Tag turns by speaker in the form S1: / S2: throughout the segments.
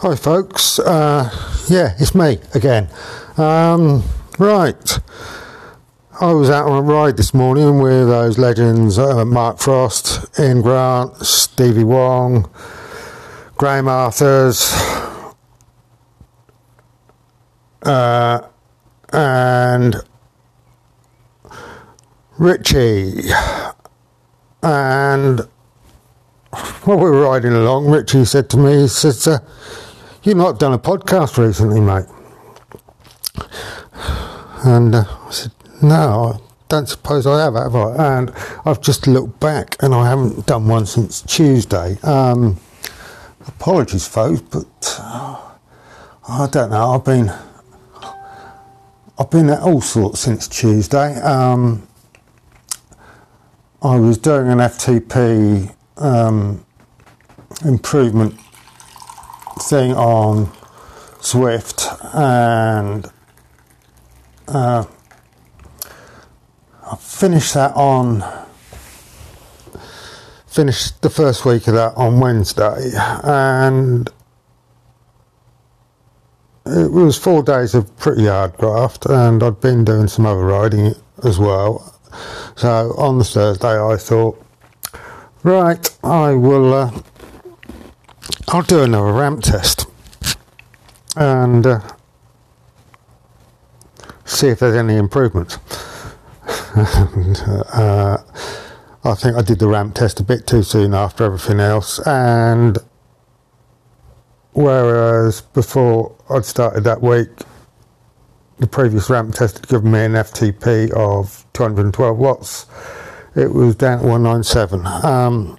S1: Hi, folks. Uh, yeah, it's me again. Um, right. I was out on a ride this morning with those legends uh, Mark Frost, Ian Grant, Stevie Wong, Graham Arthurs, uh, and Richie. And while we were riding along, Richie said to me, he says, uh, You've not done a podcast recently, mate. And uh, I said, No, I don't suppose I have, have I? And I've just looked back and I haven't done one since Tuesday. Um, apologies, folks, but uh, I don't know. I've been. I've been at all sorts since Tuesday. Um, I was doing an FTP um, improvement thing on Zwift and uh, I finished that on finished the first week of that on Wednesday. And it was four days of pretty hard graft and I'd been doing some other riding as well. So on the Thursday I thought right I will uh, I'll do another ramp test and uh, see if there's any improvements. uh, I think I did the ramp test a bit too soon after everything else, and whereas before I'd started that week, the previous ramp test had given me an FTP of 212 watts. It was down to 197. Um,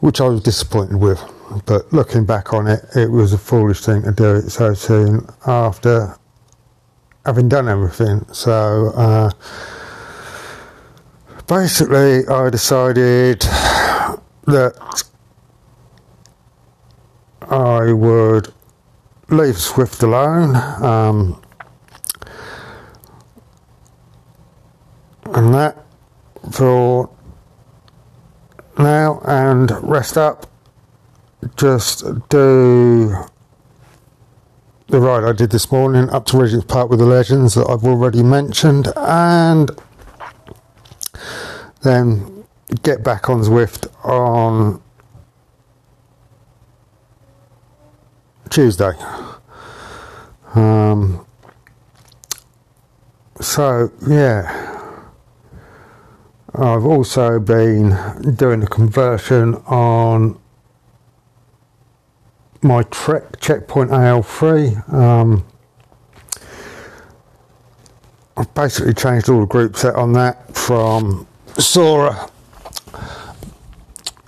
S1: which I was disappointed with. But looking back on it, it was a foolish thing to do it so soon after having done everything. So uh, basically, I decided that I would leave Zwift alone. Um, and that for and rest up. Just do the ride I did this morning up to Regent's Park with the legends that I've already mentioned, and then get back on Zwift on Tuesday. Um, so, yeah. I've also been doing a conversion on my Trek Checkpoint AL3. Um, I've basically changed all the group set on that from Sora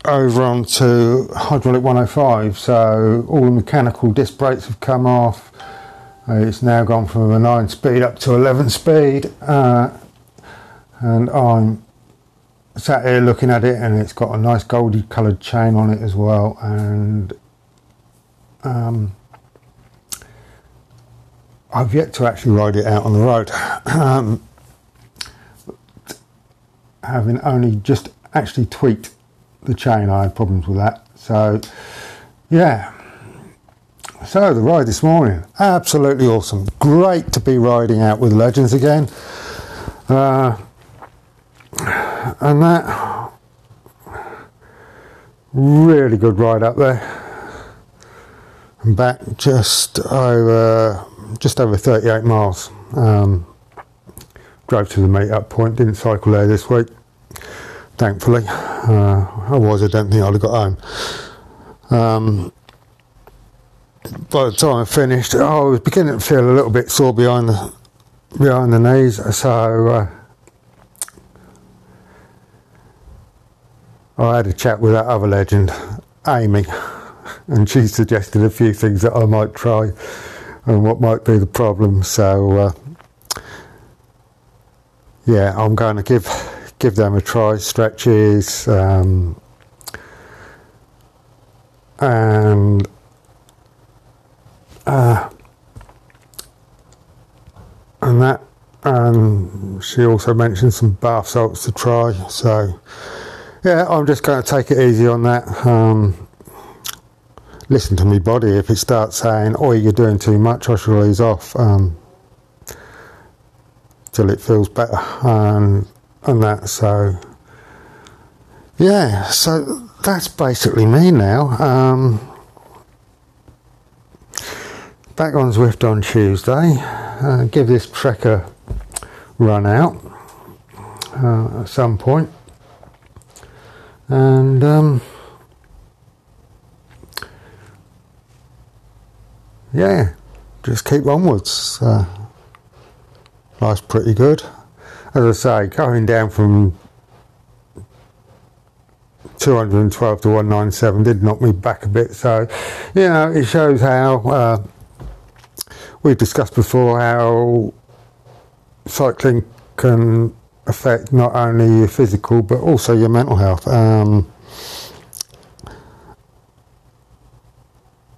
S1: over onto Hydraulic 105. So all the mechanical disc brakes have come off. Uh, it's now gone from a 9 speed up to 11 speed. Uh, and I'm sat here looking at it and it's got a nice goldy coloured chain on it as well and um, I've yet to actually ride it out on the road. Um, having only just actually tweaked the chain I had problems with that. So yeah. So the ride this morning absolutely awesome. Great to be riding out with legends again. Uh, and that really good ride up there. And back just over just over 38 miles. Um, drove to the meet up point didn't cycle there this week thankfully. Uh, otherwise I don't think I'd have got home. Um, by the time I finished I was beginning to feel a little bit sore behind the behind the knees so uh, I had a chat with that other legend, Amy, and she suggested a few things that I might try and what might be the problem. So, uh, yeah, I'm going to give give them a try. Stretches um, and uh, and that. And she also mentioned some bath salts to try. So yeah, I'm just going to take it easy on that. Um, listen to my body. If it starts saying, "Oh, you're doing too much," I shall ease off um, till it feels better, and and that. So yeah, so that's basically me now. Um, back on Zwift on Tuesday. Uh, give this a run out uh, at some point. And um, yeah, just keep onwards. Uh, life's pretty good. As I say, going down from 212 to 197 did knock me back a bit. So, you know, it shows how uh, we've discussed before how cycling can affect not only your physical but also your mental health. Um,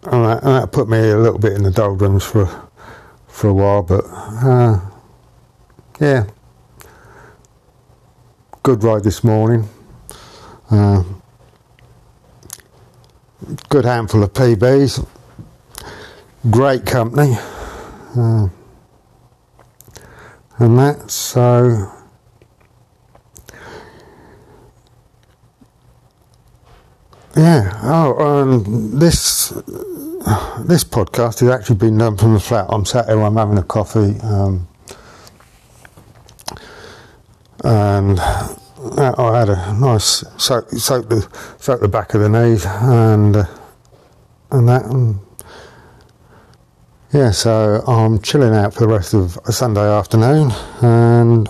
S1: and, that, and, that, put me a little bit in the doldrums for for a while, but uh, yeah, good ride this morning. Uh, good handful of PBs, great company, uh, and that so. Yeah. Oh, um, this this podcast has actually been done from the flat. I'm sat here. I'm having a coffee, um, and uh, I had a nice soak, soak the soak the back of the knees and uh, and that. And yeah, so I'm chilling out for the rest of Sunday afternoon and.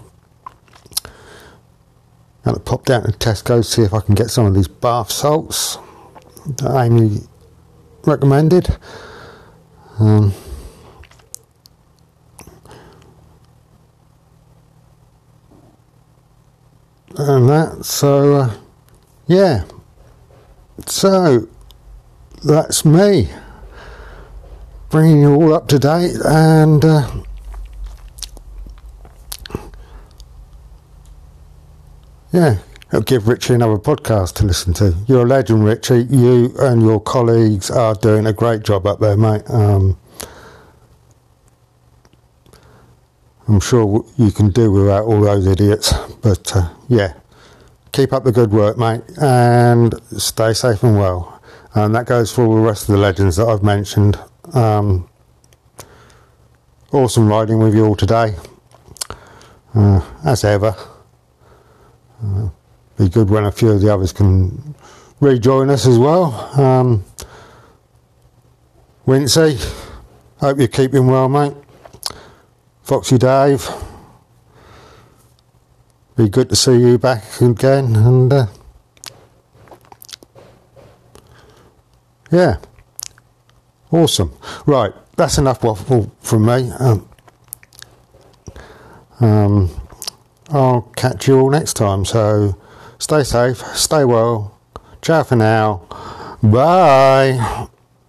S1: I'm going to pop down to Tesco see if I can get some of these bath salts that Amy recommended. Um, and that, so uh, yeah. So that's me bringing you all up to date and. Uh, Yeah, it'll give Richie another podcast to listen to. You're a legend, Richie. You and your colleagues are doing a great job up there, mate. Um, I'm sure you can do without all those idiots, but uh, yeah, keep up the good work, mate, and stay safe and well. And that goes for all the rest of the legends that I've mentioned. Um, awesome riding with you all today, uh, as ever. Uh, be good when a few of the others can rejoin us as well. Um, Wincy, hope you're keeping well, mate. Foxy Dave, be good to see you back again, and uh, yeah, awesome. Right, that's enough waffle from me. Um, um, I'll catch you all next time. So stay safe, stay well. Ciao for now. Bye.